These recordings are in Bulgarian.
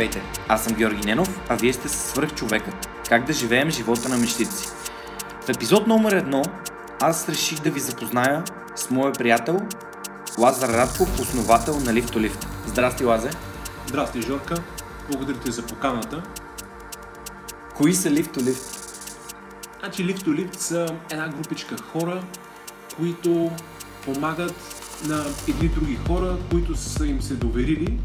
Здравейте, аз съм Георги Ненов, а вие сте свърх човека. Как да живеем живота на мечтите си. В епизод номер едно аз реших да ви запозная с моя приятел Лазар Радков, основател на to Lift. Здрасти, Лазе! Здрасти, Жорка! Благодаря ти за поканата. Кои са to Lift? Значи to Lift са една групичка хора, които помагат на едни други хора, които са им се доверили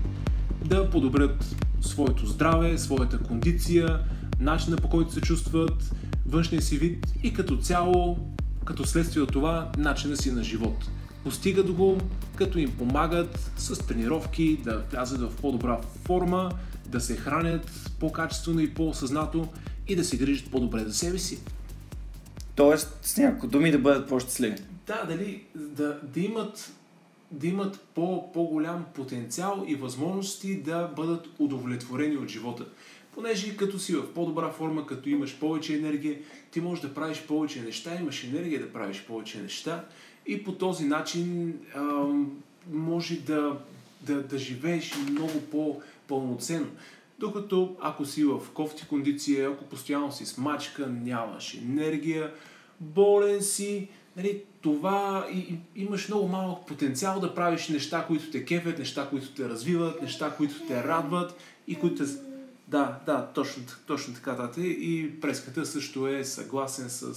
да подобрят своето здраве, своята кондиция, начина по който се чувстват, външния си вид и като цяло, като следствие от това, начина си на живот. Постигат го, като им помагат с тренировки да влязат в по-добра форма, да се хранят по-качествено и по-осъзнато и да се грижат по-добре за себе си. Тоест, с няколко думи да бъдат по-щастливи. Да, дали да, да имат да имат по, по-голям потенциал и възможности да бъдат удовлетворени от живота. Понеже като си в по-добра форма, като имаш повече енергия, ти можеш да правиш повече неща, имаш енергия да правиш повече неща и по този начин а, може да, да, да живееш много по-пълноценно. Докато ако си в кофти кондиция, ако постоянно си смачка, нямаш енергия, болен си, нали, това и, и, имаш много малък потенциал да правиш неща, които те кефят, неща, които те развиват, неща, които те радват и които те... Да, да, точно, точно така, тате. И преската също е съгласен с,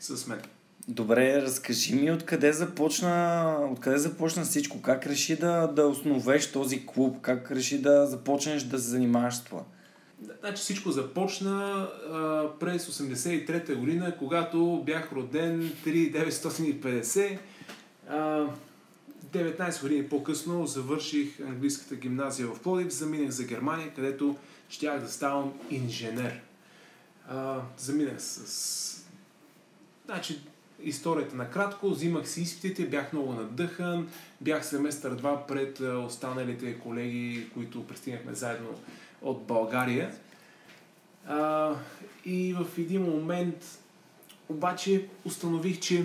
с мен. Добре, разкажи ми откъде започна, откъде започна всичко, как реши да, да основеш този клуб, как реши да започнеш да се занимаваш с това? Значи всичко започна а, през 83-та година, когато бях роден 3950. А, 19 години по-късно завърших английската гимназия в Плодив, заминах за Германия, където щях да ставам инженер. А, заминах с... Значи, историята накратко, взимах си изпитите, бях много надъхан, бях семестър 2 пред останалите колеги, които пристигнахме заедно от България. А, и в един момент обаче установих, че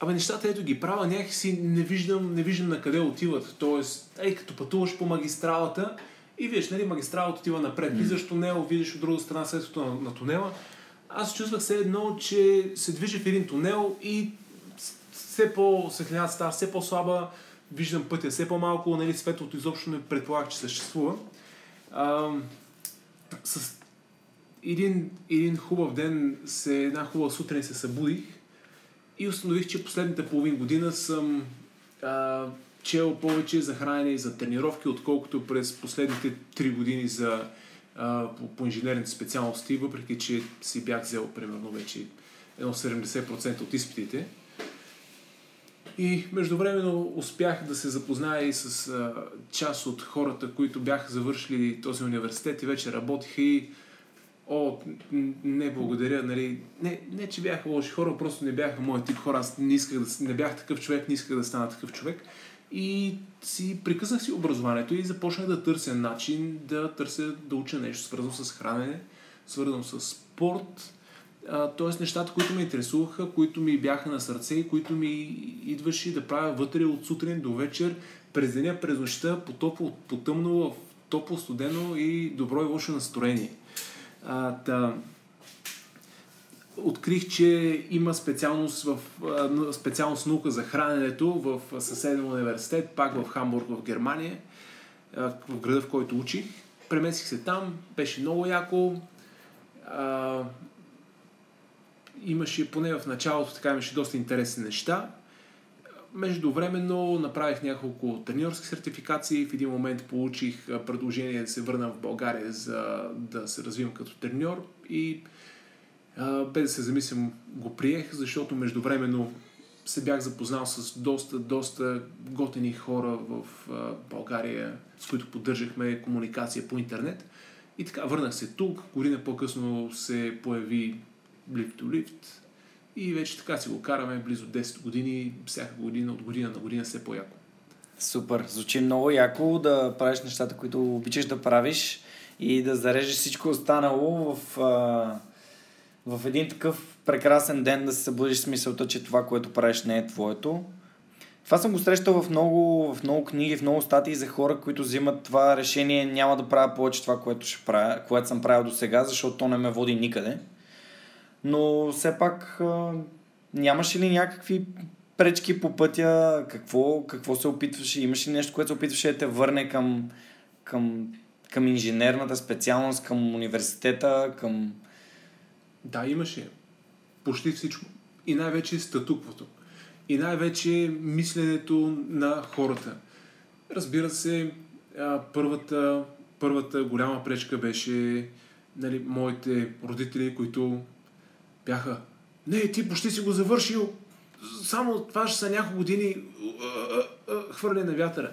Абе, нещата, ето ги правя, някакси не виждам, не виждам на къде отиват. Тоест, ей, като пътуваш по магистралата и виж, нали, магистралата отива напред. Mm. Влизаш тунел, видиш от друга страна средството на, на тунела. Аз чувствах се едно, че се движа в един тунел и все по светлината става все по-слаба, виждам пътя все по-малко, нали, светлото изобщо не предполага, че съществува а, с един, един хубав ден, се, една хубава сутрин се събудих и установих, че последната половин година съм а, чел повече за хранене и за тренировки, отколкото през последните три години за, а, по, по инженерните специалности, въпреки че си бях взел примерно вече едно 70% от изпитите. И междувременно успях да се запозная и с а, част от хората, които бяха завършили този университет и вече работиха и о, не благодаря, нали, не, не, че бяха лоши хора, просто не бяха моят тип хора, аз не исках да, не бях такъв човек, не исках да стана такъв човек. И си прекъснах си образованието и започнах да търся начин да търся да уча нещо свързано с хранене, свързано с спорт, т.е. нещата, които ме интересуваха, които ми бяха на сърце и които ми идваше да правя вътре от сутрин до вечер, през деня, през нощта, по топло, по тъмно, в топло, студено и добро и лошо настроение. А, та, открих, че има специалност, в, специалност наука за храненето в съседен университет, пак в Хамбург, в Германия, в града, в който учих. Премесих се там, беше много яко имаше, поне в началото, така имаше доста интересни неща. Междувременно направих няколко треньорски сертификации. В един момент получих предложение да се върна в България за да се развивам като треньор и без да се замислям го приех, защото междувременно се бях запознал с доста, доста готени хора в България, с които поддържахме комуникация по интернет. И така, върнах се тук. Година по-късно се появи lift to lift. И вече така си го караме близо 10 години, всяка година, от година на година все по-яко. Супер. Звучи много яко да правиш нещата, които обичаш да правиш и да зарежеш всичко останало в, в един такъв прекрасен ден да се събудиш с мисълта, че това, което правиш не е твоето. Това съм го срещал в много, в много книги, в много статии за хора, които взимат това решение, няма да правя повече това, което, ще правя, което съм правил до сега, защото то не ме води никъде. Но все пак нямаше ли някакви пречки по пътя? Какво, какво се опитваше? Имаше ли нещо, което се опитваше да те върне към, към, към инженерната специалност, към университета, към... Да, имаше. Почти всичко. И най-вече статуквото. И най-вече мисленето на хората. Разбира се, първата, първата голяма пречка беше нали, моите родители, които бяха не, ти почти си го завършил, само това ще са няколко години хвърля на вятъра.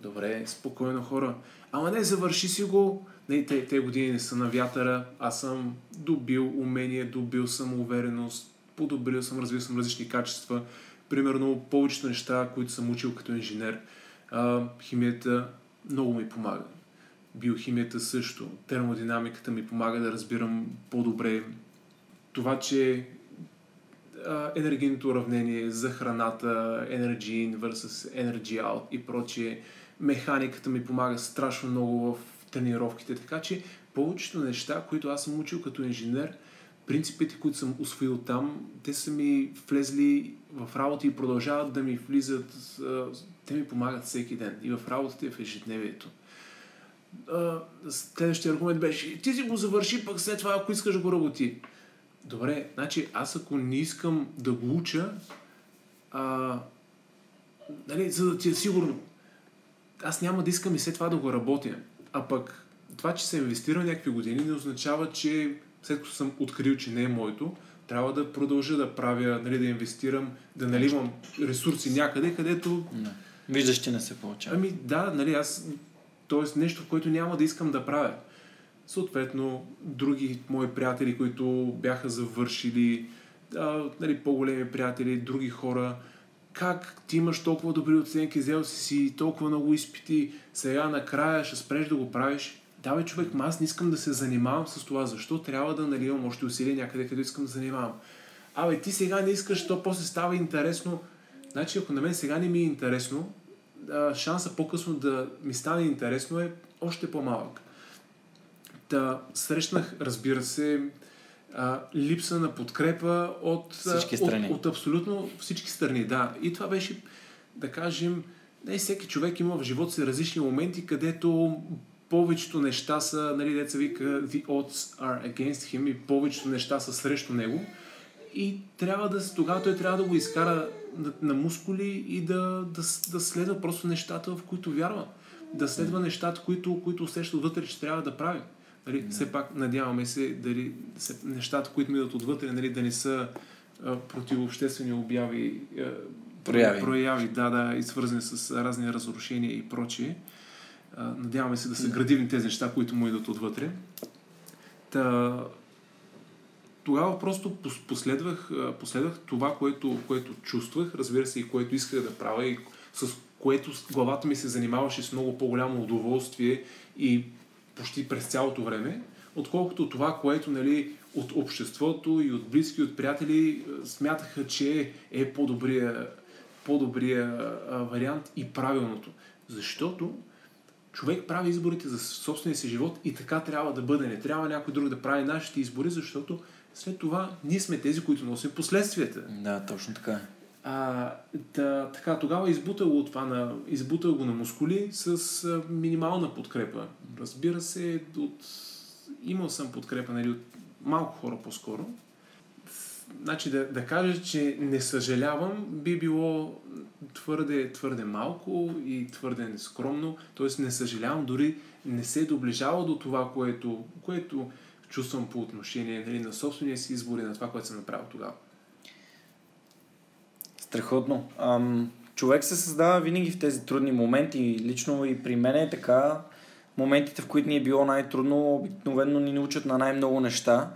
Добре, спокойно хора. Ама не, завърши си го. Не, те, те години не са на вятъра. Аз съм добил умение, добил съм увереност, подобрил съм, развил съм различни качества. Примерно, повечето неща, които съм учил като инженер, химията много ми помага. Биохимията също. Термодинамиката ми помага да разбирам по-добре това, че енергийното уравнение за храната, Energy in versus Energy out и прочие. Механиката ми помага страшно много в тренировките, така че повечето неща, които аз съм учил като инженер, принципите, които съм освоил там, те са ми влезли в работа и продължават да ми влизат, те ми помагат всеки ден и в работата и в ежедневието. Следващия аргумент беше, ти си го завърши, пък след това, ако искаш да го работи. Добре, значи аз ако не искам да го уча, а, нали, за да ти е сигурно, аз няма да искам и след това да го работя. А пък това, че се инвестира някакви години, не означава, че след като съм открил, че не е моето, трябва да продължа да правя, нали, да инвестирам, да наливам ресурси някъде, където... Не. Виждаш, че не се получава. Ами да, нали, аз... Тоест нещо, което няма да искам да правя. Съответно, други мои приятели, които бяха завършили, а, нали, по-големи приятели, други хора, как ти имаш толкова добри оценки, взел си си толкова много изпити, сега накрая ще спреш да го правиш. Давай човек, аз не искам да се занимавам с това, защо трябва да наливам още усилия някъде, където искам да занимавам. Абе, ти сега не искаш, то после става интересно. Значи, ако на мен сега не ми е интересно, шанса по-късно да ми стане интересно е още по-малък. Та срещнах, разбира се, а, липса на подкрепа от, всички страни. От, от абсолютно всички страни. Да. И това беше, да кажем, не всеки човек има в живота си различни моменти, където повечето неща са, нали, деца вика, the odds are against him и повечето неща са срещу него. И трябва да, тогава той трябва да го изкара на, на мускули и да, да, да следва просто нещата, в които вярва. Да следва нещата, които, които усеща отвътре, че трябва да прави. Нали. Все пак надяваме се дали, нещата, които ми идват отвътре, нали, да не са а, противообществени обяви, а, прояви. прояви, да, да, и свързани с разни разрушения и прочие. А, надяваме се да са градивни тези неща, които му идват отвътре. Та, тогава просто последвах, последвах това, което, което чувствах, разбира се, и което исках да правя, и с което главата ми се занимаваше с много по-голямо удоволствие и почти през цялото време, отколкото това, което нали, от обществото и от близки, от приятели смятаха, че е по-добрия, по-добрия вариант и правилното. Защото човек прави изборите за собствения си живот и така трябва да бъде. Не трябва някой друг да прави нашите избори, защото след това ние сме тези, които носим последствията. Да, точно така е. А, да, така, тогава избутал, това на, избутал го на мускули с а, минимална подкрепа. Разбира се, от, имал съм подкрепа нали, от малко хора по-скоро. Значи да, да кажа, че не съжалявам, би било твърде, твърде малко и твърде нескромно. Тоест не съжалявам, дори не се доближава до това, което, което чувствам по отношение нали, на собствения си избор и на това, което съм направил тогава. Страхотно. Ам, човек се създава винаги в тези трудни моменти. Лично и при мен е така. Моментите, в които ни е било най-трудно, обикновено ни научат на най-много неща.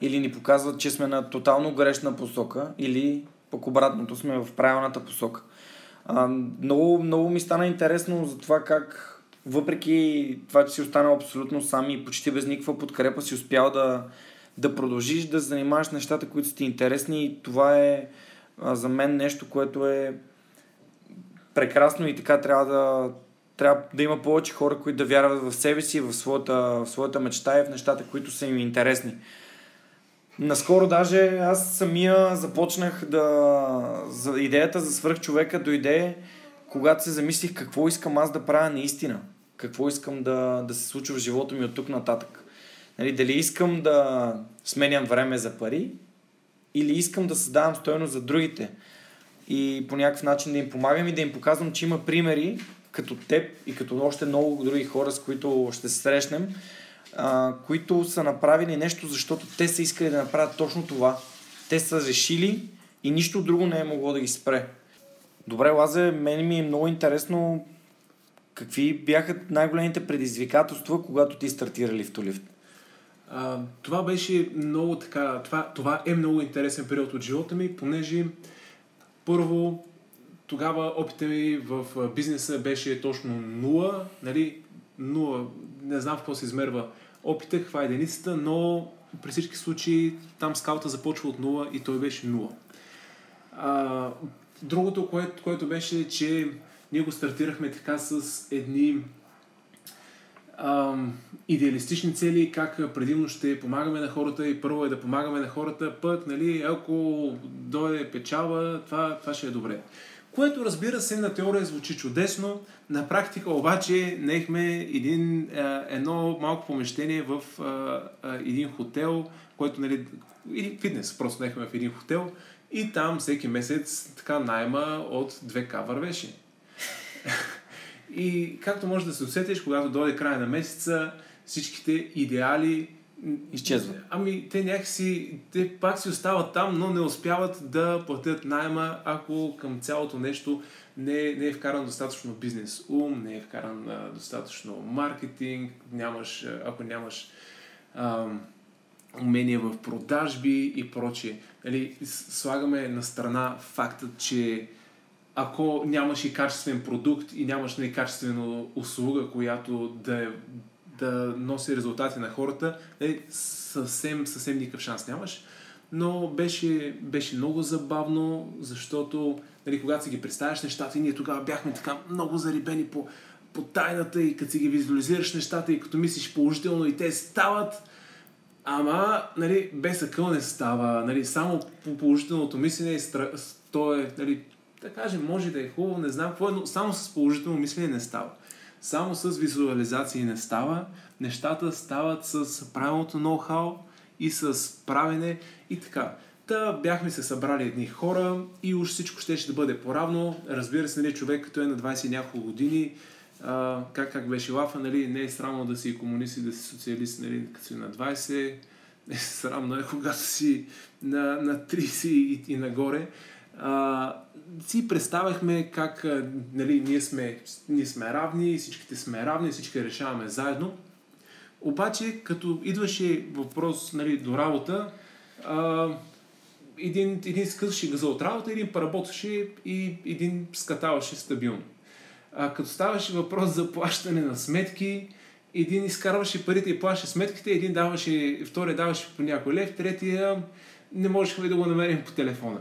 Или ни показват, че сме на тотално грешна посока, или пък обратното сме в правилната посока. А, много, много ми стана интересно за това как въпреки това, че си останал абсолютно сам и почти без никаква подкрепа, си успял да, да продължиш да занимаваш нещата, които са ти интересни и това е за мен нещо, което е прекрасно и така трябва да, трябва да има повече хора, които да вярват в себе си, в своята, в своята мечта и в нещата, които са им интересни. Наскоро даже аз самия започнах да... За идеята за свръхчовека дойде, когато се замислих какво искам аз да правя наистина. Какво искам да, да се случва в живота ми от тук нататък. Нали, дали искам да сменям време за пари или искам да създавам стоеност за другите и по някакъв начин да им помагам и да им показвам, че има примери като теб и като още много други хора, с които ще се срещнем, а, които са направили нещо, защото те са искали да направят точно това. Те са решили и нищо друго не е могло да ги спре. Добре, Лазе, мен ми е много интересно какви бяха най-големите предизвикателства, когато ти стартира лифтолифт? А, това беше много така, това, това е много интересен период от живота ми, понеже първо тогава опита ми в бизнеса беше точно нула, нали, нула, не знам в какво се измерва опита, каква е единицата, но при всички случаи там скаута започва от нула и той беше нула. А, другото, което, което беше, че ние го стартирахме така с едни ам, идеалистични цели, как предимно ще помагаме на хората и първо е да помагаме на хората, пък, нали, ако дойде печала, това, това ще е добре. Което разбира се на теория звучи чудесно, на практика обаче нехме един, едно малко помещение в един хотел, който нали, или фитнес, просто нехме в един хотел и там всеки месец така найма от 2К вървеше. И както може да се усетиш, когато дойде края на месеца, всичките идеали изчезват. Ами, те някакси, те пак си остават там, но не успяват да платят найма, ако към цялото нещо не, не е вкаран достатъчно бизнес ум, не е вкаран а, достатъчно маркетинг, нямаш, ако нямаш ам, умения в продажби и прочие. Нали, слагаме на страна фактът, че ако нямаш и качествен продукт и нямаш некачествена услуга, която да е да носи резултати на хората, е, съвсем, съвсем никакъв шанс нямаш. Но беше, беше много забавно, защото нали, когато си ги представяш нещата, и ние тогава бяхме така много зарибени по, по тайната и като си ги визуализираш нещата и като мислиш положително и те стават, ама нали, без акъл не става. Нали, само по положителното мислене стра... то е, нали, да кажем, може да е хубаво, не знам какво е, но само с положително мислене не става. Само с визуализации не става. Нещата стават с правилното ноу-хау и с правене и така. Та бяхме се събрали едни хора и уж всичко ще, ще да бъде поравно. Разбира се, нали, човек като е на 20 няколко години, а, как, как беше лафа, нали, не е срамно да си комунист и да си социалист, нали, като си на 20. Не е срамно е, когато си на, на 30 и, и нагоре. А, си представяхме как нали, ние, сме, ние сме равни, всичките сме равни, всички решаваме заедно. Обаче, като идваше въпрос нали, до работа, а, един, един скъсваше газа от работа, един поработваше и един скатаваше стабилно. А, като ставаше въпрос за плащане на сметки, един изкарваше парите и плащаше сметките, един даваше, втория даваше по някой лев, третия не можехме да го намерим по телефона.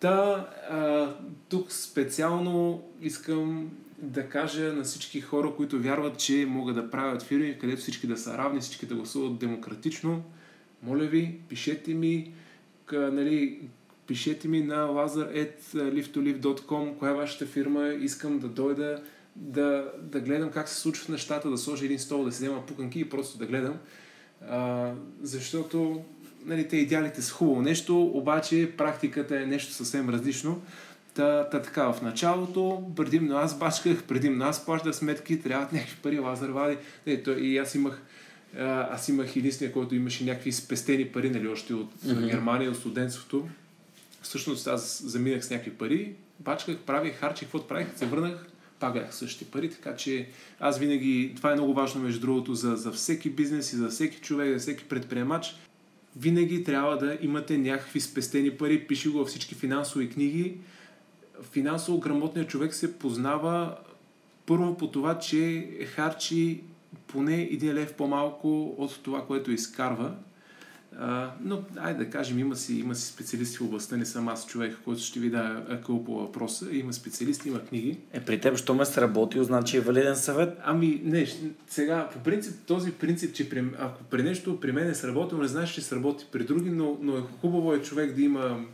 Та, а, тук специално искам да кажа на всички хора, които вярват, че могат да правят фирми, където всички да са равни, всички да гласуват демократично. Моля ви, пишете ми, къ, нали, пишете ми на lazar.liftolive.com коя е вашата фирма, искам да дойда да, да гледам как се случват нещата, да сложа един стол, да си взема пуканки и просто да гледам. А, защото нали, те идеалите са хубаво нещо, обаче практиката е нещо съвсем различно. Та, та така, в началото, предимно аз бачках, предимно аз плащах сметки, трябват някакви пари, Лазар вади. Не, то, и аз имах, аз имах единствения, който имаше някакви спестени пари, нали, още от mm-hmm. Германия, от студентството. Всъщност аз заминах с някакви пари, бачках, правих, харчих, каквото правих, се върнах, пак бях същите пари, така че аз винаги, това е много важно между другото за, за всеки бизнес и за всеки човек, за всеки предприемач, винаги трябва да имате някакви спестени пари, пиши го във всички финансови книги. Финансово грамотният човек се познава първо по това, че харчи поне един лев по-малко от това, което изкарва. А, но, айде да кажем, има си, има си специалисти в областта, не съм аз човек, който ще ви да акъл по въпроса. Има специалисти, има книги. Е, при теб, що ме сработил, значи е валиден съвет. Ами, не, сега, по принцип, този принцип, че при, ако при нещо при мен е сработил, не знаеш, че сработи при други, но, но е хубаво е човек да има,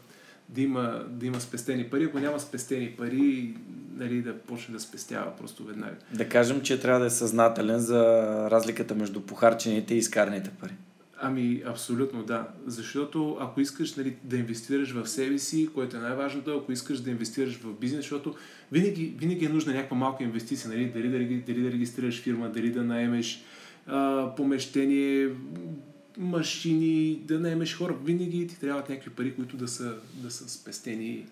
да, има, да има спестени пари. Ако няма спестени пари, нали, да почне да спестява просто веднага. Да кажем, че трябва да е съзнателен за разликата между похарчените и изкарните пари. Ами, абсолютно да. Защото ако искаш нали, да инвестираш в себе си, което е най-важното, ако искаш да инвестираш в бизнес, защото винаги, винаги е нужна някаква малка инвестиция, нали, дали, да, дали да регистрираш фирма, дали да наемеш а, помещение, машини, да наемеш хора. Винаги ти трябват някакви пари, които да са, да са спестени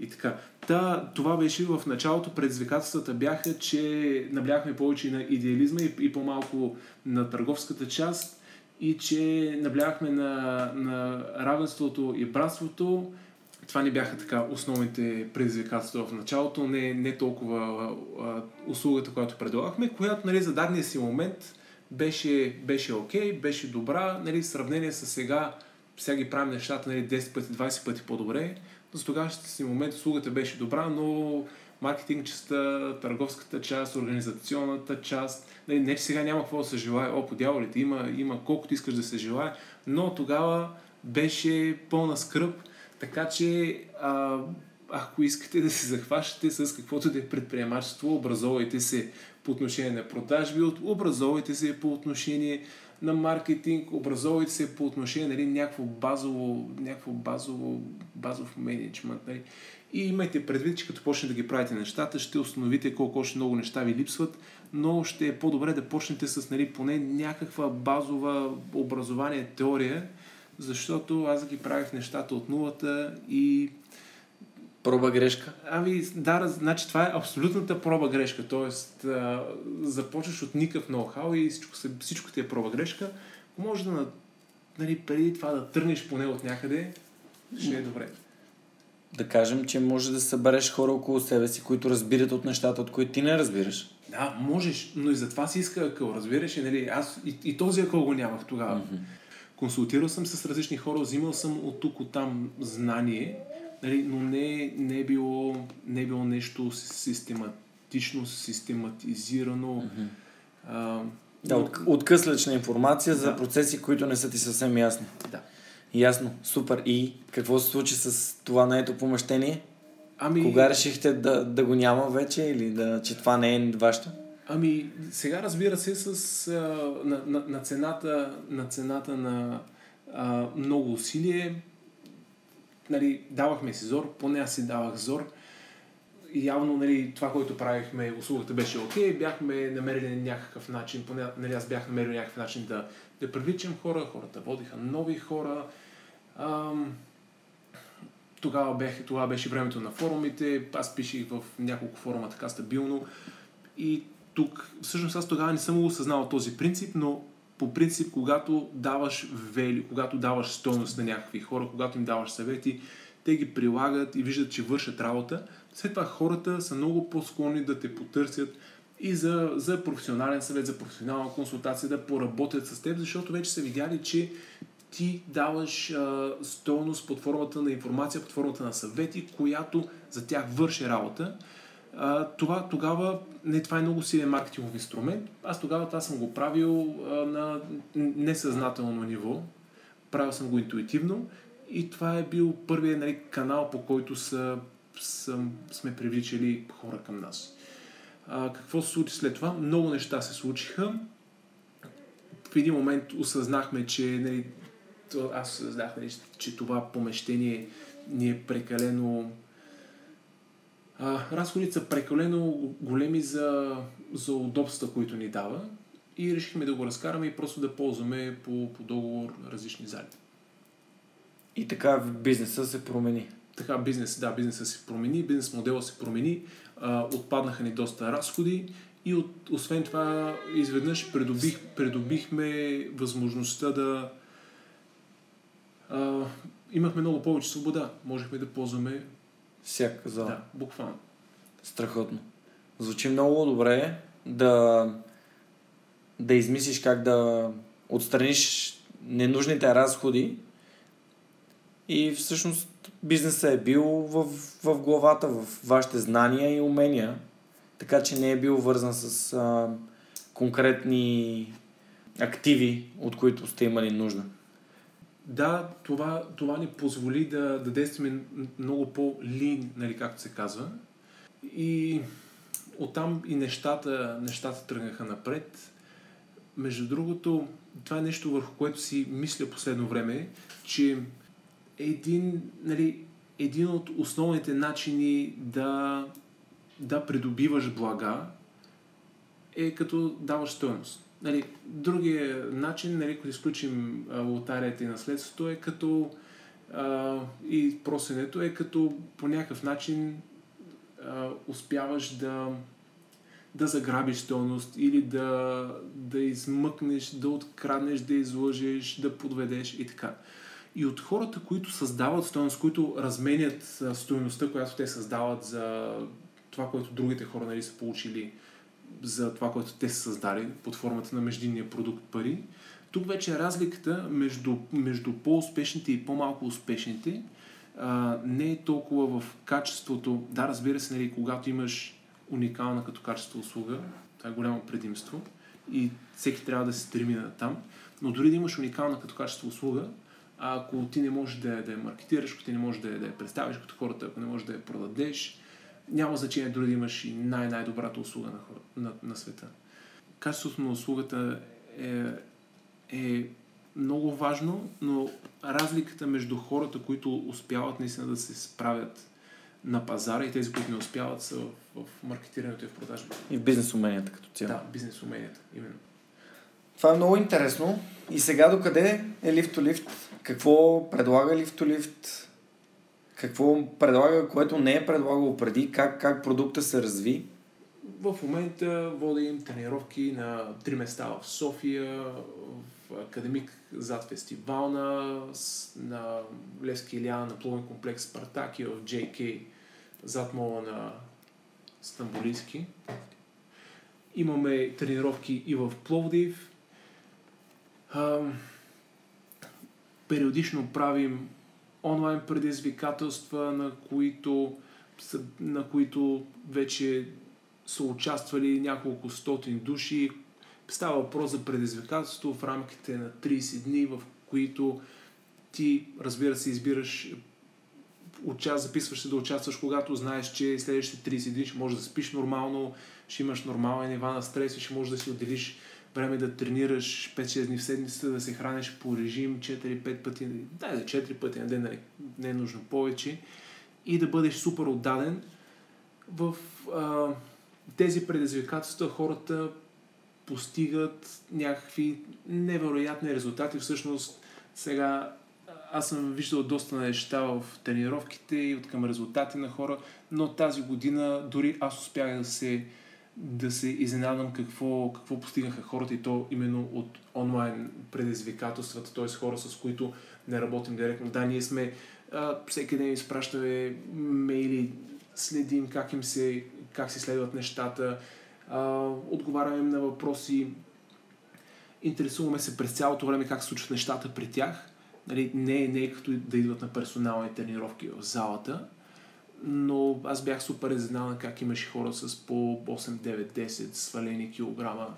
и така. Та, това беше в началото. Предизвикателствата бяха, че набляхме повече на идеализма и, и по-малко на търговската част и че наблягахме на, на равенството и братството. Това не бяха така основните предизвикателства в началото, не, не толкова а, услугата, която предлагахме, която нали, за дадения си момент беше, беше окей, беше добра, нали, в сравнение с сега, сега ги правим нещата нали, 10 пъти, 20 пъти по-добре. За тогавашния си момент услугата беше добра, но маркетинг частта, търговската част, организационната част. Не, не че сега няма какво да се желая, о, по дяволите, има, има колкото искаш да се желая, но тогава беше пълна скръп, така че а, ако искате да се захващате с каквото да е предприемачество, образовайте се по отношение на продажби, образовайте се по отношение на маркетинг, образовайте се по отношение на нали, някакво базово, някакво базово, базов менеджмент. Нали. И имайте предвид, че като почнете да ги правите нещата, ще установите колко още много неща ви липсват, но ще е по-добре да почнете с нали, поне някаква базова образование, теория, защото аз ги правих нещата от нулата и Проба грешка? Ами, да, значи това е абсолютната проба грешка. Тоест, а, започваш от никакъв ноу-хау и всичко, всичко ти е проба грешка. Може да, нали, преди това да тръгнеш поне от някъде, ще е добре да кажем, че може да събереш хора около себе си, които разбират от нещата, от които ти не разбираш. Да, можеш, но и затова си иска акъл, разбираш ли? Нали? Аз и, и този акъл го нямах тогава. Mm-hmm. Консултирал съм с различни хора, взимал съм от тук, от там знание, нали? но не, не, е било, не е било нещо систематично, систематизирано. Mm-hmm. А, да, но... откъслечна информация да. за процеси, които не са ти съвсем ясни. Да. Ясно, супер. И какво се случи с това наето помещение? Ами... Кога решихте да, да го няма вече или да, че това не е вашето? Ами, сега разбира се, с, а, на, на, на, цената, на цената на а, много усилие, нали, давахме си зор, поне аз си давах зор. И явно нали, това, което правихме, услугата беше окей, бяхме намерили някакъв начин, поне нали, аз бях намерил някакъв начин да, да привличам хора, хората водиха нови хора, Ам, тогава, бех, тогава беше времето на форумите, аз пишех в няколко форума така стабилно. И тук, всъщност аз тогава не съм осъзнал този принцип, но по принцип, когато даваш вели, когато даваш стойност на някакви хора, когато им даваш съвети, те ги прилагат и виждат, че вършат работа, след това хората са много по-склонни да те потърсят и за, за професионален съвет, за професионална консултация, да поработят с теб, защото вече са видяли, че ти даваш а, стойност под формата на информация, под формата на съвети, която за тях върши работа. А, това тогава, не това е много силен маркетингов инструмент. Аз тогава това съм го правил а, на несъзнателно ниво. Правил съм го интуитивно и това е бил първият нали, канал, по който са, съм, сме привличали хора към нас. А, какво се случи след това? Много неща се случиха. В един момент осъзнахме, че нали, аз създах, нали, че това помещение ни е прекалено а, разходите са прекалено големи за, за удобства, които ни дава и решихме да го разкараме и просто да ползваме по, по договор различни зали. И така бизнеса се промени. Така бизнес, да, бизнеса се промени, бизнес модела се промени, а, отпаднаха ни доста разходи и от, освен това изведнъж придобих, придобихме възможността да, а, имахме много повече свобода. Можехме да ползваме всяка зала. Да, буквално. Страхотно. Звучи много добре да, да измислиш как да отстраниш ненужните разходи и всъщност бизнесът е бил в, в главата, в вашите знания и умения, така че не е бил вързан с а, конкретни активи, от които сте имали нужда. Да, това, това ни позволи да, да действаме много по-лин, нали, както се казва. И оттам и нещата, нещата тръгнаха напред. Между другото, това е нещо върху което си мисля последно време, че един, нали, един от основните начини да, да придобиваш блага е като даваш стоеност. Нали, другия начин, нали, като изключим лотарията и наследството, е като а, и просенето е като по някакъв начин а, успяваш да, да заграбиш стойност или да, да измъкнеш, да откраднеш, да излъжеш, да подведеш и така. И от хората, които създават стойност, които разменят стоеността, която те създават за това, което другите хора нали, са получили за това, което те са създали под формата на междинния продукт пари. Тук вече разликата между, между по-успешните и по-малко успешните а, не е толкова в качеството. Да, разбира се, нали, когато имаш уникална като качество услуга, това е голямо предимство и всеки трябва да се стреми на там, но дори да имаш уникална като качество услуга, ако ти не можеш да, да я маркетираш, ако ти не можеш да, да я представиш като хората, ако не можеш да я продадеш, няма значение дори да имаш и най-най-добрата услуга на, хора, на, на света. Качеството на услугата е, е много важно, но разликата между хората, които успяват наистина да се справят на пазара и тези, които не успяват, са в, в маркетирането и в продажбата. И в бизнес уменията като цяло. Да, бизнес уменията, именно. Това е много интересно. И сега докъде е лифтолифт? Какво предлага лифтолифт? Какво предлага, което не е предлагало преди? Как, как продукта се разви? В момента водим тренировки на три места в София, в Академик зад фестивална, на Левски Иляна на плувен комплекс Спартак и в JK зад мола на Стамбулийски. Имаме тренировки и в Пловдив. Периодично правим онлайн предизвикателства, на които, на които вече са участвали няколко стотин души. Става въпрос за предизвикателство в рамките на 30 дни, в които ти, разбира се, избираш участ, записваш се да участваш, когато знаеш, че следващите 30 дни ще можеш да спиш нормално, ще имаш нормални нива на стрес и ще можеш да си отделиш време да тренираш 5-6 дни в седмицата, да се храниш по режим 4-5 пъти, дай да 4 пъти на ден, нали, не е нужно повече, и да бъдеш супер отдаден. В а, тези предизвикателства хората постигат някакви невероятни резултати. Всъщност, сега аз съм виждал доста неща в тренировките и от към резултати на хора, но тази година дори аз успях да се да се изненадам какво, какво постигнаха хората и то именно от онлайн предизвикателствата, т.е. хора с които не работим директно. Да, ние сме а, всеки ден изпращаме мейли, следим как им се, как се следват нещата, а, отговаряме на въпроси, интересуваме се през цялото време как се случват нещата при тях. Нали, не, не е като да идват на персонални тренировки в залата, но аз бях супер изненадан как имаше хора с по 8, 9, 10 свалени килограма,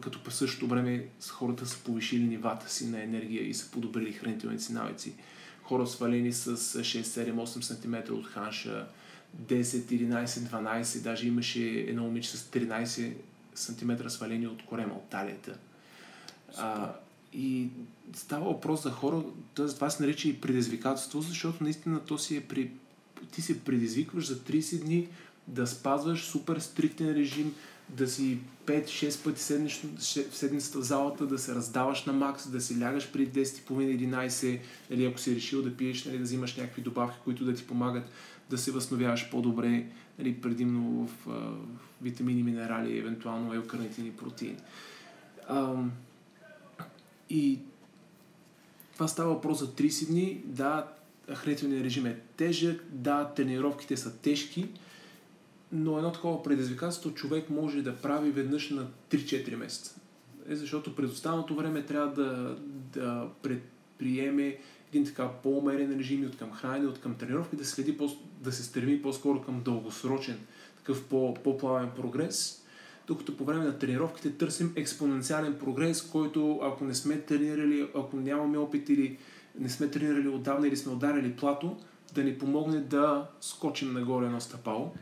като по същото време хората са повишили нивата си на енергия и са подобрили хранителните си навици. Хора свалени с 6, 7, 8 см от ханша, 10, 11, 12, даже имаше едно момиче с 13 см свалени от корема, от талията. А, и става въпрос за хора, това се нарича и предизвикателство, защото наистина то си е при ти се предизвикваш за 30 дни да спазваш супер стриктен режим, да си 5-6 пъти в седмицата в залата, да се раздаваш на макс, да си лягаш при 10.30-11, или ако си решил да пиеш, нали, да взимаш някакви добавки, които да ти помагат да се възстановяваш по-добре, нали, предимно в а, витамини, минерали, евентуално елкарнитини, протеини. А, и това става въпрос за 30 дни. Да, хранителният режим е тежък, да, тренировките са тежки, но едно такова предизвикателство човек може да прави веднъж на 3-4 месеца. е защото през останалото време трябва да, да предприеме един така по-умерен режим и от към хранене, от към тренировки, да, следи по, да се стреми по-скоро към дългосрочен, такъв по, по-плавен прогрес. Докато по време на тренировките търсим експоненциален прогрес, който ако не сме тренирали, ако нямаме опит или не сме тренирали отдавна или сме ударили плато, да ни помогне да скочим нагоре на стъпало.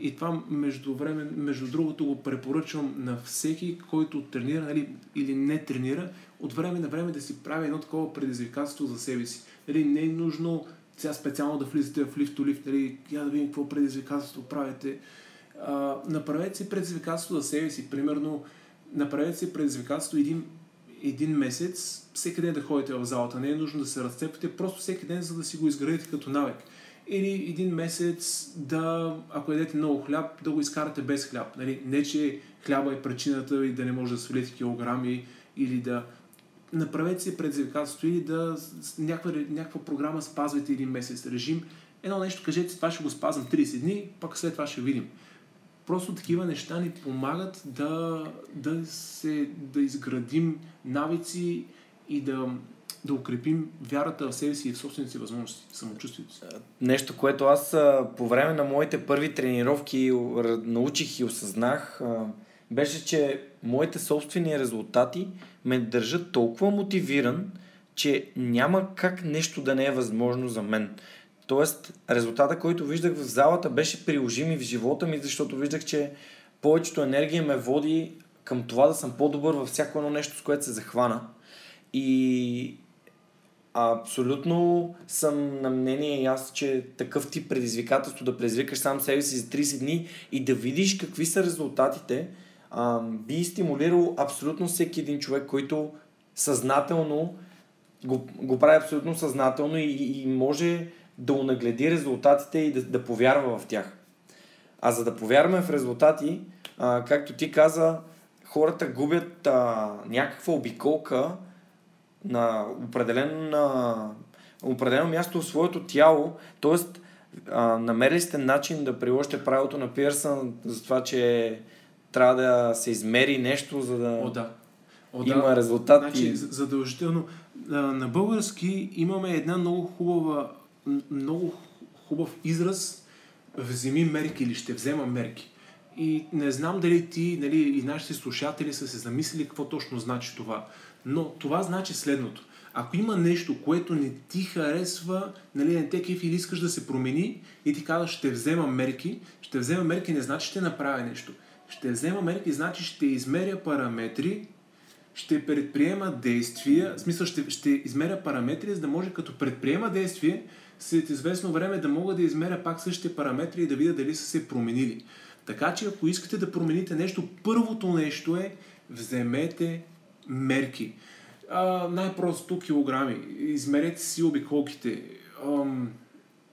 И това между, време, между другото го препоръчвам на всеки, който тренира нали, или не тренира, от време на време да си прави едно такова предизвикателство за себе си. Нали, не е нужно сега специално да влизате в лифт лифт, нали, я да видим какво предизвикателство правите. А, направете си предизвикателство за себе си. Примерно, направете си предизвикателство един, един месец, всеки ден да ходите в залата. Не е нужно да се разцепвате, просто всеки ден, за да си го изградите като навик или един месец да, ако едете много хляб, да го изкарате без хляб. Нали? Не, че хляба е причината и да не може да свалите килограми или да направете си предизвикателство или да някаква, някаква програма спазвайте един месец режим. Едно нещо кажете, това ще го спазвам 30 дни, пък след това ще видим. Просто такива неща ни помагат да, да, се, да изградим навици и да да укрепим вярата в себе си и в собствените си възможности, самочувствието си. Нещо, което аз по време на моите първи тренировки научих и осъзнах, беше, че моите собствени резултати ме държат толкова мотивиран, че няма как нещо да не е възможно за мен. Тоест, резултата, който виждах в залата, беше приложим и в живота ми, защото виждах, че повечето енергия ме води към това да съм по-добър във всяко едно нещо, с което се захвана. И Абсолютно съм на мнение и аз, че такъв тип предизвикателство да предизвикаш сам себе си за 30 дни и да видиш какви са резултатите, а, би стимулирал абсолютно всеки един човек, който съзнателно го, го прави абсолютно съзнателно и, и може да унагледи резултатите и да, да повярва в тях. А за да повярваме в резултати, а, както ти каза, хората губят а, някаква обиколка, на определен, на определено място в своето тяло, т.е. намерили сте начин да приложите правилото на Пирсън за това, че трябва да се измери нещо, за да, О, да. О, има да. резултат. Значи, задължително. На български имаме една много хубава, много хубав израз вземи мерки или ще взема мерки. И не знам дали ти нали, и нашите слушатели са се замислили какво точно значи това. Но това значи следното. Ако има нещо, което не ти харесва, нали, не те кефи или искаш да се промени и ти казваш, ще взема мерки, ще взема мерки не значи ще направя нещо. Ще взема мерки значи ще измеря параметри, ще предприема действия, в смисъл ще, ще измеря параметри, за да може като предприема действие, след известно време да мога да измеря пак същите параметри и да видя дали са се променили. Така че ако искате да промените нещо, първото нещо е вземете мерки. А, най-просто килограми. Измерете си обиколките. Ам,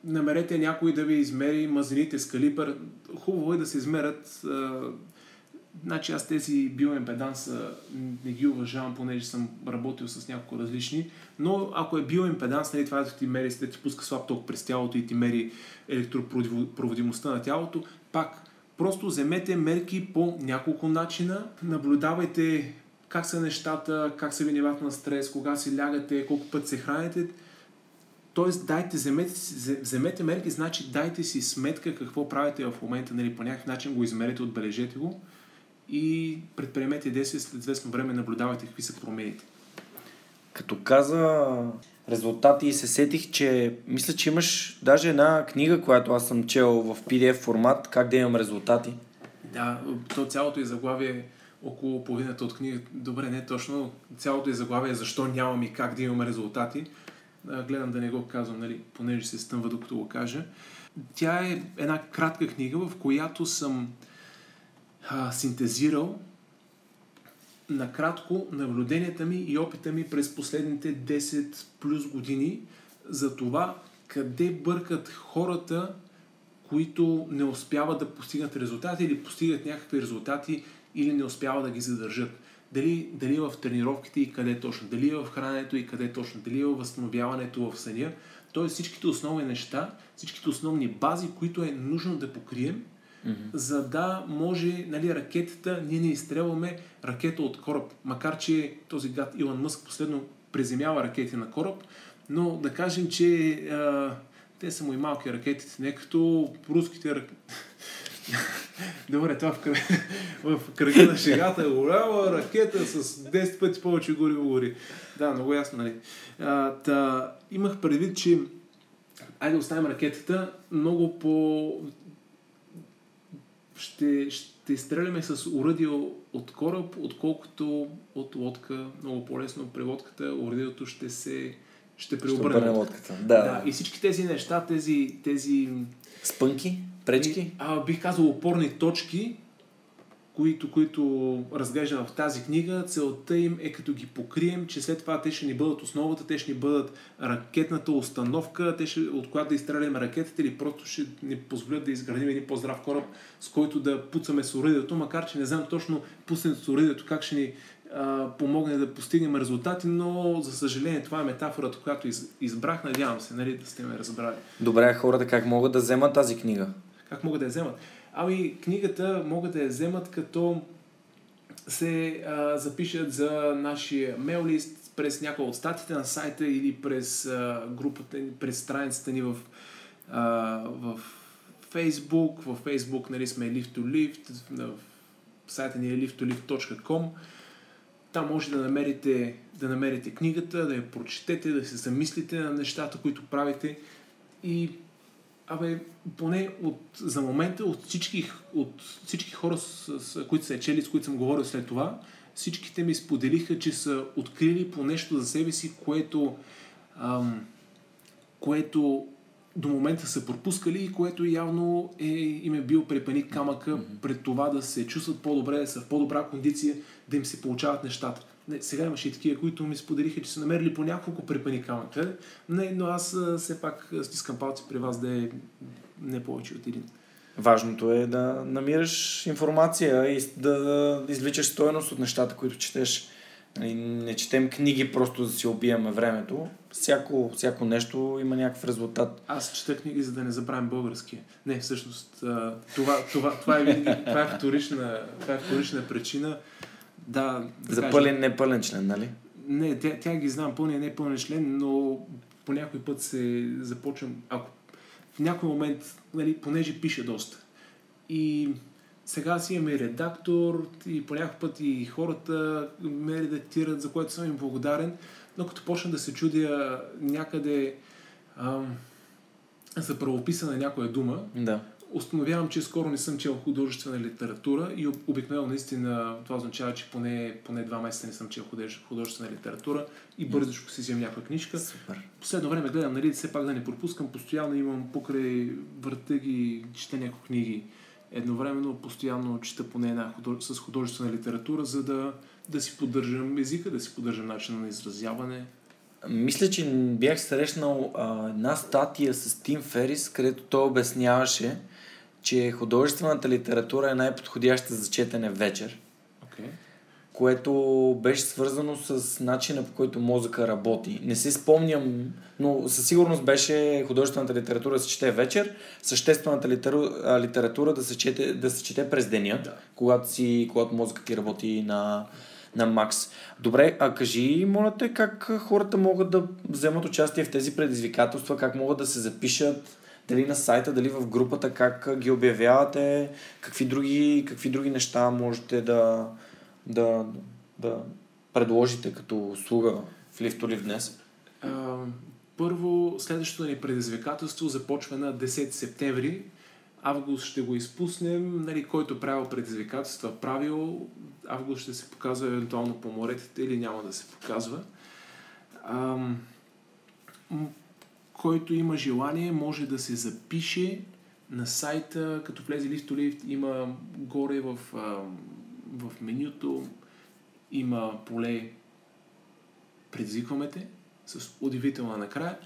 намерете някой да ви измери мазнините с калипър. Хубаво е да се измерят. А, значи аз тези биоимпеданса не ги уважавам, понеже съм работил с няколко различни. Но ако е биоимпеданс, нали, това е да ти мери, да ти пуска слаб ток през тялото и ти мери електропроводимостта на тялото, пак просто вземете мерки по няколко начина, наблюдавайте как са нещата, как са ви нивата на стрес, кога си лягате, колко път се храните. Тоест, дайте, вземете, вземете мерки, значи дайте си сметка какво правите в момента, нали, по някакъв начин го измерете, отбележете го и предприемете действия след известно време, наблюдавайте какви са промените. Като каза резултати и се сетих, че мисля, че имаш даже една книга, която аз съм чел в PDF формат, как да имам резултати. Да, то цялото и заглавие около половината от книга, добре, не точно, цялото е заглавие защо нямам и как да имаме резултати. Гледам да не го казвам, нали, понеже се стъмва докато го кажа. Тя е една кратка книга, в която съм а, синтезирал накратко наблюденията ми и опита ми през последните 10 плюс години за това къде бъркат хората, които не успяват да постигнат резултати или постигат някакви резултати или не успяват да ги задържат. Дали, дали в тренировките и къде точно, дали в храненето и къде точно, дали в възстановяването в съня. Тоест всичките основни неща, всичките основни бази, които е нужно да покрием, за да може нали, ракетата, ние не изстрелваме ракета от кораб. Макар, че този гад Илон Мъск последно приземява ракети на кораб, но да кажем, че а, те са му и малки ракетите, не като руските ракети. Добре, това в, кръг... в кръга на шегата е голяма ракета с 10 пъти повече гориво гори. Да, много ясно, нали? А, та, имах предвид, че айде оставим ракетата, много по... Ще, ще стреляме с уръдие от кораб, отколкото от лодка. Много по-лесно при лодката уръдието ще се ще преобърне. Ще лодката. Да. да. И всички тези неща, тези, тези Спънки? Пречки? А, бих казал опорни точки, които, които разглеждам в тази книга, целта им е като ги покрием, че след това те ще ни бъдат основата, те ще ни бъдат ракетната установка, те ще, от която да изстреляме ракетата или просто ще ни позволят да изградим един по-здрав кораб, с който да пуцаме с оръдието, макар че не знам точно пуснето с оръдието как ще ни а, помогне да постигнем резултати, но за съжаление това е метафората, която из, избрах. Надявам се, нали, да сте ме разбрали. Добре, хората как могат да вземат тази книга? Как могат да я вземат? Ами, книгата могат да я вземат като се а, запишат за нашия мейл лист през някои от статите на сайта или през а, групата, през страницата ни в, а, в Facebook. В Facebook нали, сме Lift to Lift, в сайта ни е lift2lift.com. Там може да намерите, да намерите книгата, да я прочетете, да се замислите на нещата, които правите и Абе, поне от, за момента от всички, от всички хора, с, с, които са е чели, с които съм говорил след това, всичките ми споделиха, че са открили по нещо за себе си, което, ам, което до момента са пропускали и което явно е, им е бил препани камъка mm-hmm. пред това да се чувстват по-добре, да са в по-добра кондиция, да им се получават нещата. Не, сега имаше и такива, които ми споделиха, че са намерили по няколко. Не, но аз все пак стискам палци при вас да е не повече от един. Важното е да намираш информация и да извличаш стоеност от нещата, които четеш. Нали, не четем книги просто да си убиваме времето. Всяко, всяко нещо има някакъв резултат. Аз чета книги, за да не забравим българския. Не, всъщност, това, това, това, е, това, е, вторична, това е вторична причина. Да, да За пълен, непълен член, нали? Не, тя, тя ги знам, пълния, не пълен член, но по някой път се започвам, ако в някой момент, нали, понеже пише доста. И сега си имаме редактор и по някой път и хората ме редактират, за което съм им благодарен, но като почна да се чудя някъде ам, за правописа на някоя дума, да установявам, че скоро не съм чел художествена литература и обикновено наистина това означава, че поне, поне два месеца не съм чел художествена литература и бързо си взема някаква книжка. Супер. Последно време гледам, нали, все пак да не пропускам, постоянно имам покрай върта ги, чета някои книги едновременно, постоянно чета поне една худож... с художествена литература, за да, да си поддържам езика, да си поддържам начина на изразяване. Мисля, че бях срещнал а, една статия с Тим Ферис, където той обясняваше, че художествената литература е най-подходяща за четене вечер. Okay. Което беше свързано с начина по който мозъка работи. Не се спомням, но със сигурност беше художествената литература да се чете вечер, съществената литература, литература да, се чете, да се чете през деня, да. когато, си, когато мозъкът ти работи на, на макс. Добре, а кажи, моля те, как хората могат да вземат участие в тези предизвикателства, как могат да се запишат, дали на сайта, дали в групата, как ги обявявате, какви други, какви други неща можете да, да, да предложите като услуга в Лифтолив днес? А, първо, следващото ни предизвикателство започва на 10 септември. Август ще го изпуснем. Нали, който правил предизвикателства, правил. Август ще се показва евентуално по моретите или няма да се показва. Ам, който има желание, може да се запише на сайта, като влезе to Lift, има горе в, в менюто, има поле предизвикваме те с удивителна накрая.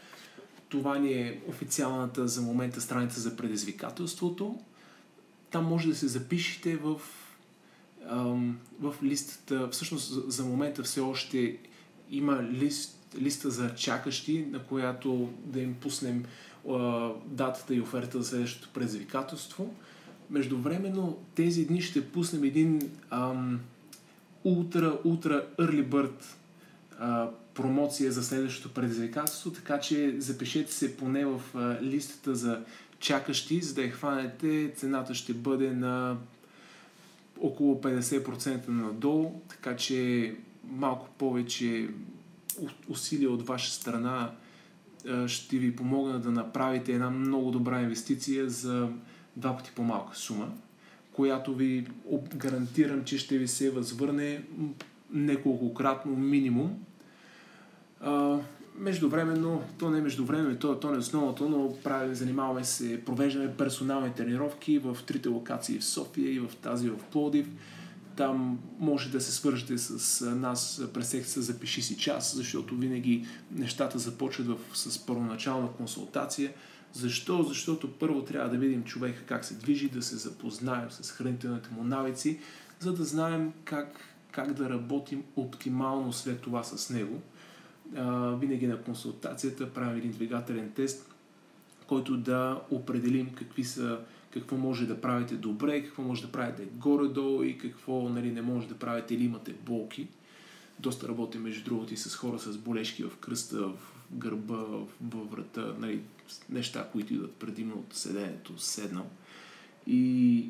Това ни е официалната за момента страница за предизвикателството. Там може да се запишете в, в листата. Всъщност за момента все още има лист листа за чакащи, на която да им пуснем а, датата и оферта за следващото предизвикателство. Междувременно тези дни ще пуснем един ам, ултра, ултра early bird а, промоция за следващото предизвикателство, така че запишете се поне в а, листата за чакащи, за да я хванете. Цената ще бъде на около 50% надолу, така че малко повече усилия от ваша страна ще ви помогна да направите една много добра инвестиция за два пъти по-малка сума, която ви гарантирам, че ще ви се възвърне неколкократно минимум. Междувременно, то не е междувременно, то, то не е основното, но правим, занимаваме се, провеждаме персонални тренировки в трите локации в София и в тази в Плодив. Там може да се свържете с нас през секция Запиши си час, защото винаги нещата започват в, с първоначална консултация. Защо? Защото първо трябва да видим човека как се движи, да се запознаем с хранителните му навици, за да знаем как, как да работим оптимално след това с него а, винаги на консултацията правим един двигателен тест, който да определим какви са, какво може да правите добре, какво може да правите горе-долу и какво нали, не може да правите или имате болки. Доста работим, между другото, и с хора с болешки в кръста, в гърба, във врата, нали, неща, които идват предимно от седенето, седнал. И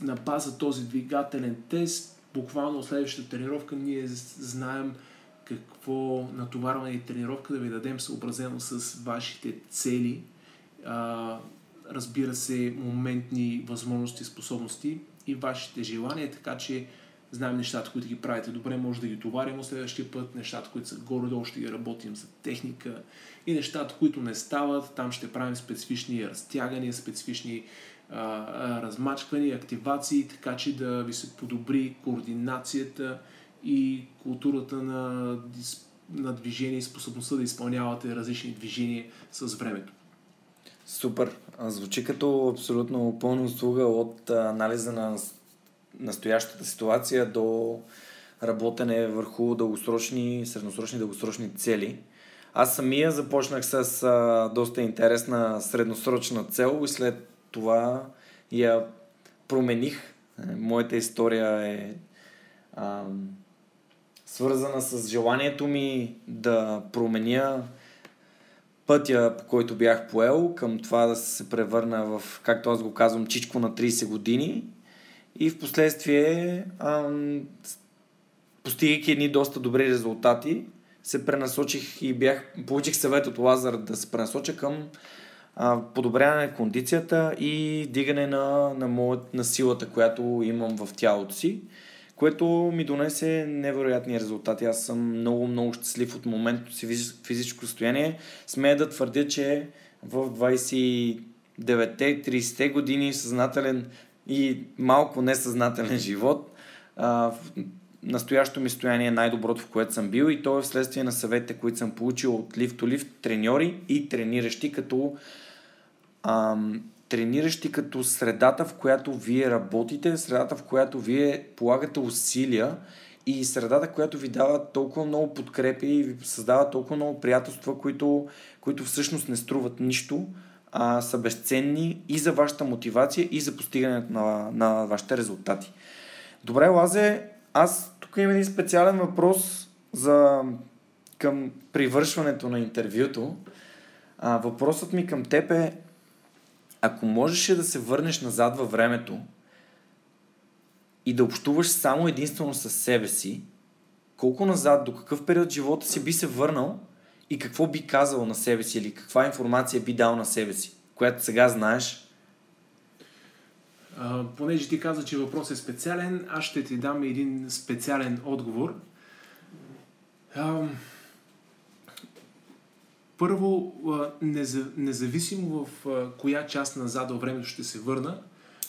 на база този двигателен тест, буквално следващата тренировка, ние знаем какво натоварване и тренировка да ви дадем съобразено с вашите цели, разбира се, моментни възможности, способности и вашите желания, така че знаем нещата, които ги правите добре, може да ги товарим следващия път, нещата, които са горе-долу, ще ги работим за техника и нещата, които не стават, там ще правим специфични разтягания, специфични а, а, размачквания, активации, така че да ви се подобри координацията, и културата на, на движение и способността да изпълнявате различни движения с времето. Супер. Звучи като абсолютно пълна услуга от анализа на настоящата ситуация до работене върху дългосрочни, средносрочни, дългосрочни цели. Аз самия започнах с а, доста интересна средносрочна цел и след това я промених. Моята история е а, свързана с желанието ми да променя пътя, по който бях поел, към това да се превърна в, както аз го казвам, чичко на 30 години. И в последствие, постигайки едни доста добри резултати, се пренасочих и бях, получих съвет от Лазар да се пренасоча към а, подобряване на кондицията и дигане на, на, моят, на силата, която имам в тялото си което ми донесе невероятни резултати. Аз съм много, много щастлив от моментното си физическо състояние. Смея да твърдя, че в 29-те, 30-те години съзнателен и малко несъзнателен живот, а, настоящото ми състояние е най-доброто, в което съм бил и то е вследствие на съветите, които съм получил от лифт лифт треньори и трениращи, като ам, трениращи като средата, в която вие работите, средата, в която вие полагате усилия и средата, която ви дава толкова много подкрепи и ви създава толкова много приятелства, които, които всъщност не струват нищо, а са безценни и за вашата мотивация, и за постигането на, на вашите резултати. Добре, Лазе, аз тук имам един специален въпрос за към привършването на интервюто. А, въпросът ми към теб е ако можеше да се върнеш назад във времето и да общуваш само единствено с себе си, колко назад, до какъв период живота си би се върнал и какво би казал на себе си или каква информация би дал на себе си, която сега знаеш? А, понеже ти каза, че въпрос е специален, аз ще ти дам един специален отговор. А, първо, независимо в коя част назад във времето ще се върна,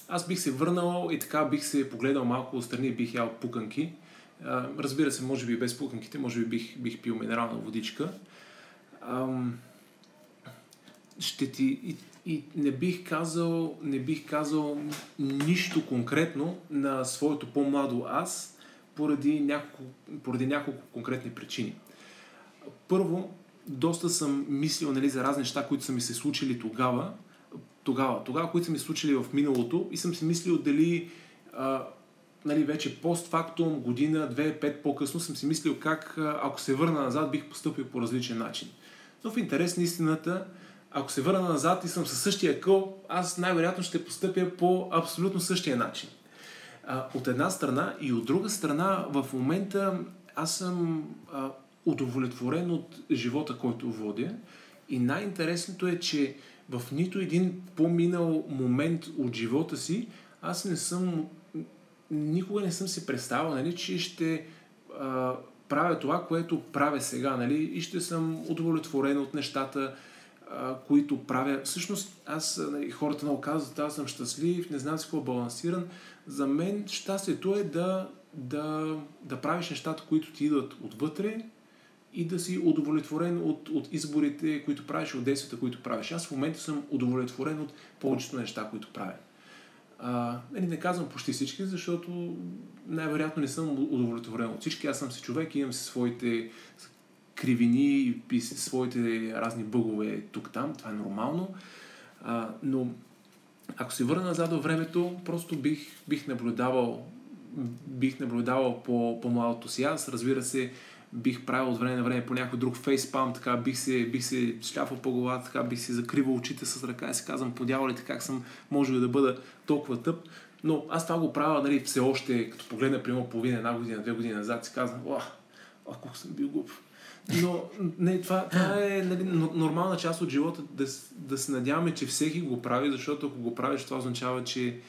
аз бих се върнал и така бих се погледал малко отстрани бих ял пуканки. Разбира се, може би без пуканките, може би бих, бих пил минерална водичка. Ще ти, и, и не бих казал, не бих казал нищо конкретно на своето по-младо аз поради няколко, поради няколко конкретни причини. Първо, доста съм мислил нали, за разни неща, които са ми се случили тогава. тогава. Тогава, които са ми случили в миналото и съм си мислил дали а, нали, вече постфактум, година, две, пет по-късно съм си мислил как, ако се върна назад, бих поступил по различен начин. Но в интерес на истината, ако се върна назад и съм със същия къл, аз най-вероятно ще постъпя по абсолютно същия начин. А, от една страна и от друга страна, в момента аз съм а, удовлетворен от живота, който водя. И най-интересното е, че в нито един по-минал момент от живота си аз не съм никога не съм си представил, нали, че ще а, правя това, което правя сега, нали, и ще съм удовлетворен от нещата, а, които правя. Всъщност, аз, нали, хората много казват, аз съм щастлив, не знам си какво балансиран. За мен щастието е да, да, да правиш нещата, които ти идват отвътре и да си удовлетворен от, от изборите, които правиш, от действията, които правиш. Аз в момента съм удовлетворен от повечето неща, които правя. А, нали, не казвам почти всички, защото най-вероятно не съм удовлетворен от всички. Аз съм си човек имам си своите кривини и своите разни бъгове тук-там. Това е нормално. А, но ако се върна назад във времето, просто бих, бих наблюдавал бих наблюдавал по, по-малото си аз. Разбира се, бих правил от време на време по някой друг фейспам, така бих се, бих се шляфал по главата, така бих се закривал очите с ръка и си казвам, подявалите как съм можел да бъда толкова тъп. Но аз това го правя, нали, все още, като погледна, примерно, половина, една година, две години назад, си казвам, о, о колко съм бил глуп. Но не, това, това е нали, нормална част от живота да, да се надяваме, че всеки го прави, защото ако го правиш, това означава, че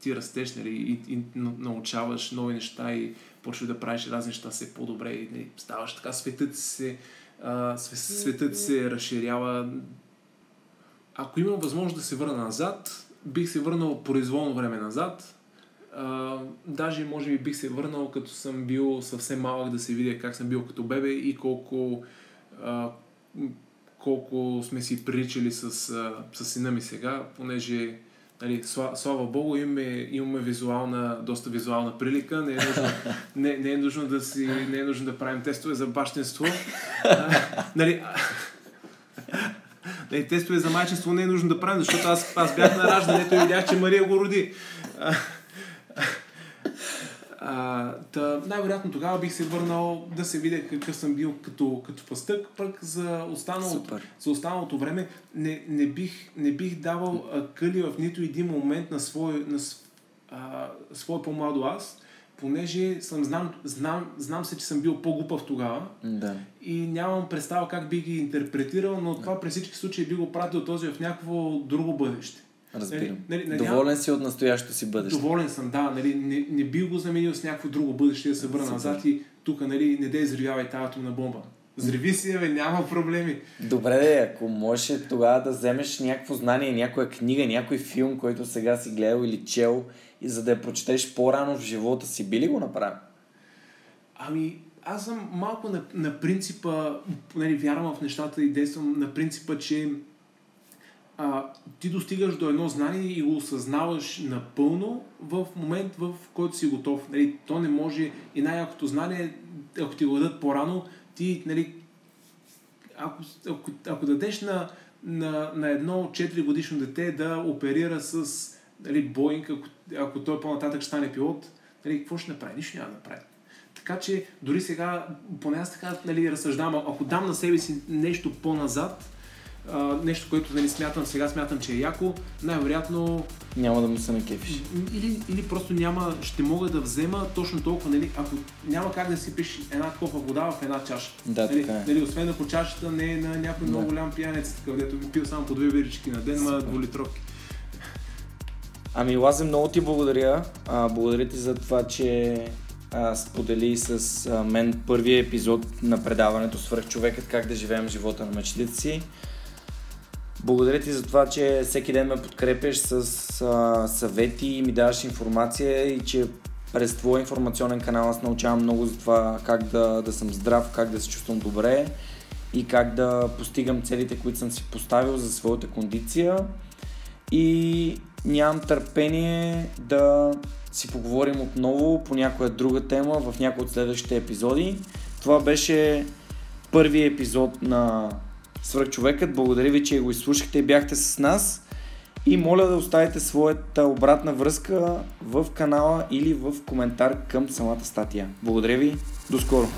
ти растеш нали, и, и научаваш нови неща и почваш да правиш разни неща все по-добре и нали, ставаш така, светът се, а, светът се разширява. Ако имам възможност да се върна назад, бих се върнал произволно време назад. А, даже може би бих се върнал като съм бил съвсем малък да се видя как съм бил като бебе и колко, а, колко сме си приличали с, с сина ми сега, понеже Нали, слава, слава Богу, имаме, имаме визуална, доста визуална прилика. Не е нужно, не, не е нужно, да, си, не е нужно да правим тестове за бащенство. А, нали, нали, тестове за майчество не е нужно да правим, защото аз, аз бях на раждането и видях, че Мария го роди. А, а, та, най-вероятно тогава бих се върнал да се видя какъв съм бил като, като пастък, пък за останалото, за останалото време не, не, бих, не бих давал къли в нито един момент на свой, на, а, свой по-младо аз, понеже съм, знам, знам, знам се, че съм бил по-глупав тогава да. и нямам представа как би ги интерпретирал, но това при всички случаи би го пратил този в някакво друго бъдеще. Разбирам. Нали, нали, Доволен си от настоящото си бъдеще. Доволен съм, да. Нали, не, не би го заменил с някакво друго бъдеще да се върна назад и тук нали, не да изривявай тази атомна бомба. Зриви си, бе, няма проблеми. Добре, де, ако можеш тогава да вземеш някакво знание, някоя книга, някой филм, който сега си гледал или чел, и за да я прочетеш по-рано в живота си, би ли го направил? Ами, аз съм малко на, на принципа, нали, вярвам в нещата и действам на принципа, че а, ти достигаш до едно знание и го осъзнаваш напълно в момент, в който си готов. Нали, то не може и най-якото знание, ако ти го дадат по-рано, ти, нали, ако, ако, ако дадеш на, на, на едно 4 годишно дете да оперира с нали, Боинг, ако, ако той по-нататък стане пилот, нали, какво ще направи? Нищо няма да направи. Така че дори сега, поне аз така нали, разсъждавам, ако дам на себе си нещо по-назад, а, нещо, което нали, смятам, сега смятам, че е яко, най-вероятно... Няма да му се накефиш. Или, или просто няма, ще мога да взема точно толкова, нали, ако няма как да си пиш една копа вода в една чаша. Да, нали, така е. Нали, освен ако чашата не е на някой да. много голям пиянец, където ми пил само по две бирички на ден, ма двулитровки. Ами Лазе, много ти благодаря. А, благодаря ти за това, че а, сподели с а, мен първия епизод на предаването Свърх човекът как да живеем живота на мечтите си. Благодаря ти за това, че всеки ден ме подкрепяш с а, съвети и ми даваш информация и че през твоя информационен канал аз научавам много за това как да, да съм здрав, как да се чувствам добре и как да постигам целите, които съм си поставил за своята кондиция. И нямам търпение да си поговорим отново по някоя друга тема в някои от следващите епизоди. Това беше първият епизод на Свърхчовекът. Благодаря ви, че го изслушахте и бяхте с нас. И моля да оставите своята обратна връзка в канала или в коментар към самата статия. Благодаря ви, до скоро!